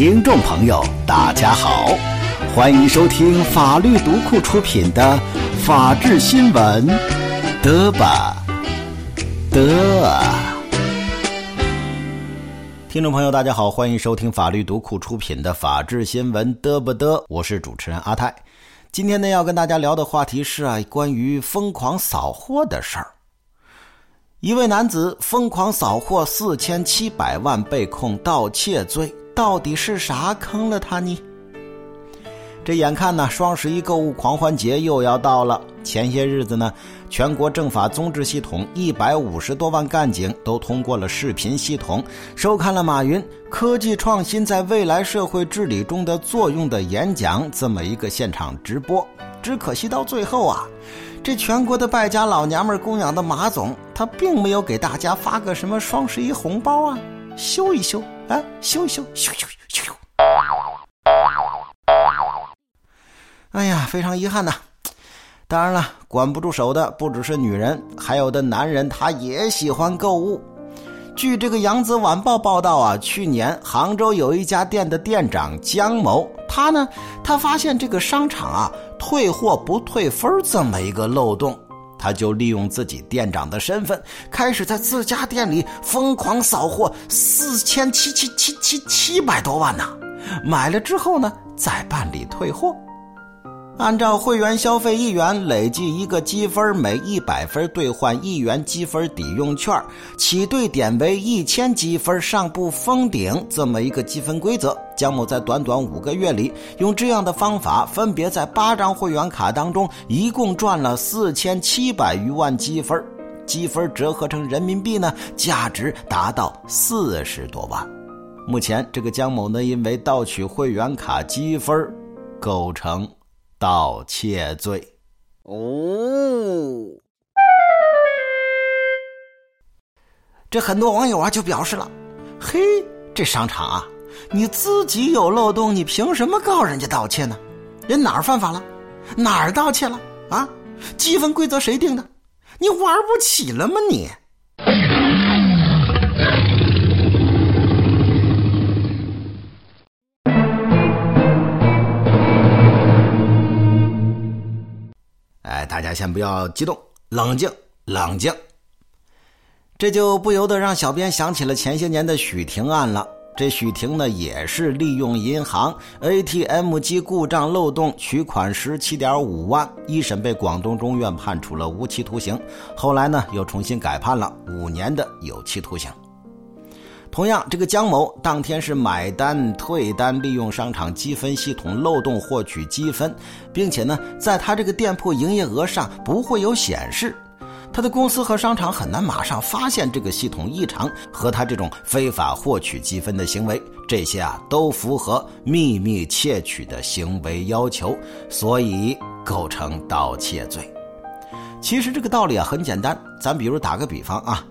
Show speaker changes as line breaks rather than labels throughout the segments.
听众朋友，大家好，欢迎收听法律读库出品的《法治新闻》，得吧，得。听众朋友，大家好，欢迎收听法律读库出品的《法治新闻》，得不得？我是主持人阿泰。今天呢，要跟大家聊的话题是啊，关于疯狂扫货的事儿。一位男子疯狂扫货四千七百万，被控盗窃罪，到底是啥坑了他呢？这眼看呢，双十一购物狂欢节又要到了。前些日子呢，全国政法综治系统一百五十多万干警都通过了视频系统，收看了马云“科技创新在未来社会治理中的作用”的演讲这么一个现场直播。只可惜到最后啊。这全国的败家老娘们供养的马总，他并没有给大家发个什么双十一红包啊，修一修啊，修一修，修修修修。哎呀，非常遗憾呐！当然了，管不住手的不只是女人，还有的男人他也喜欢购物。据这个《扬子晚报》报道啊，去年杭州有一家店的店长江某，他呢，他发现这个商场啊。退货不退分这么一个漏洞，他就利用自己店长的身份，开始在自家店里疯狂扫货，四千七七七七七百多万呢。买了之后呢，再办理退货。按照会员消费一元，累计一个积分，每一百分兑换一元积分抵用券，起兑点为一千积分，上不封顶这么一个积分规则。江某在短短五个月里，用这样的方法，分别在八张会员卡当中，一共赚了四千七百余万积分，积分折合成人民币呢，价值达到四十多万。目前，这个江某呢，因为盗取会员卡积分，构成。盗窃罪哦，这很多网友啊就表示了：“嘿，这商场啊，你自己有漏洞，你凭什么告人家盗窃呢？人哪儿犯法了？哪儿盗窃了？啊？积分规则谁定的？你玩不起了吗你？”大家先不要激动，冷静，冷静。这就不由得让小编想起了前些年的许婷案了。这许婷呢，也是利用银行 ATM 机故障漏洞取款十七点五万，一审被广东中院判处了无期徒刑，后来呢又重新改判了五年的有期徒刑。同样，这个江某当天是买单、退单，利用商场积分系统漏洞获取积分，并且呢，在他这个店铺营业额上不会有显示，他的公司和商场很难马上发现这个系统异常和他这种非法获取积分的行为，这些啊都符合秘密窃取的行为要求，所以构成盗窃罪。其实这个道理啊很简单，咱比如打个比方啊，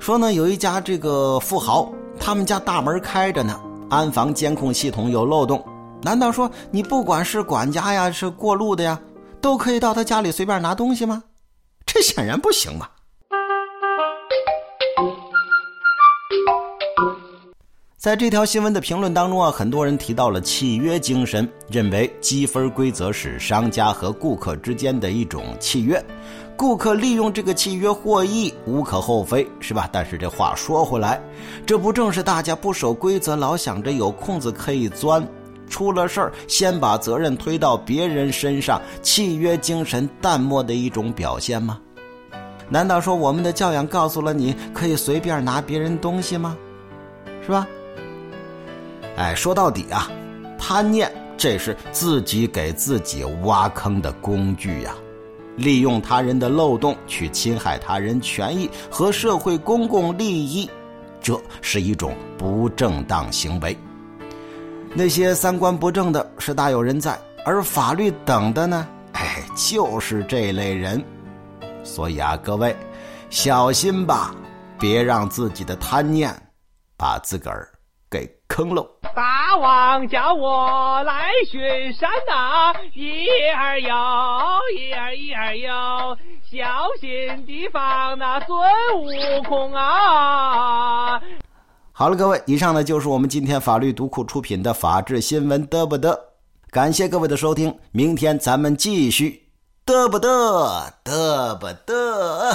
说呢有一家这个富豪。他们家大门开着呢，安防监控系统有漏洞。难道说你不管是管家呀，是过路的呀，都可以到他家里随便拿东西吗？这显然不行嘛。在这条新闻的评论当中啊，很多人提到了契约精神，认为积分规则是商家和顾客之间的一种契约。顾客利用这个契约获益，无可厚非，是吧？但是这话说回来，这不正是大家不守规则，老想着有空子可以钻，出了事儿先把责任推到别人身上，契约精神淡漠的一种表现吗？难道说我们的教养告诉了你可以随便拿别人东西吗？是吧？哎，说到底啊，贪念这是自己给自己挖坑的工具呀。利用他人的漏洞去侵害他人权益和社会公共利益，这是一种不正当行为。那些三观不正的是大有人在，而法律等的呢？哎，就是这类人。所以啊，各位小心吧，别让自己的贪念把自个儿给坑喽。
大王叫我来巡山呐，一儿有，一儿一儿有，小心提防那孙悟空啊！
好了，各位，以上呢就是我们今天法律读库出品的法治新闻嘚不嘚，感谢各位的收听，明天咱们继续嘚不嘚嘚不嘚。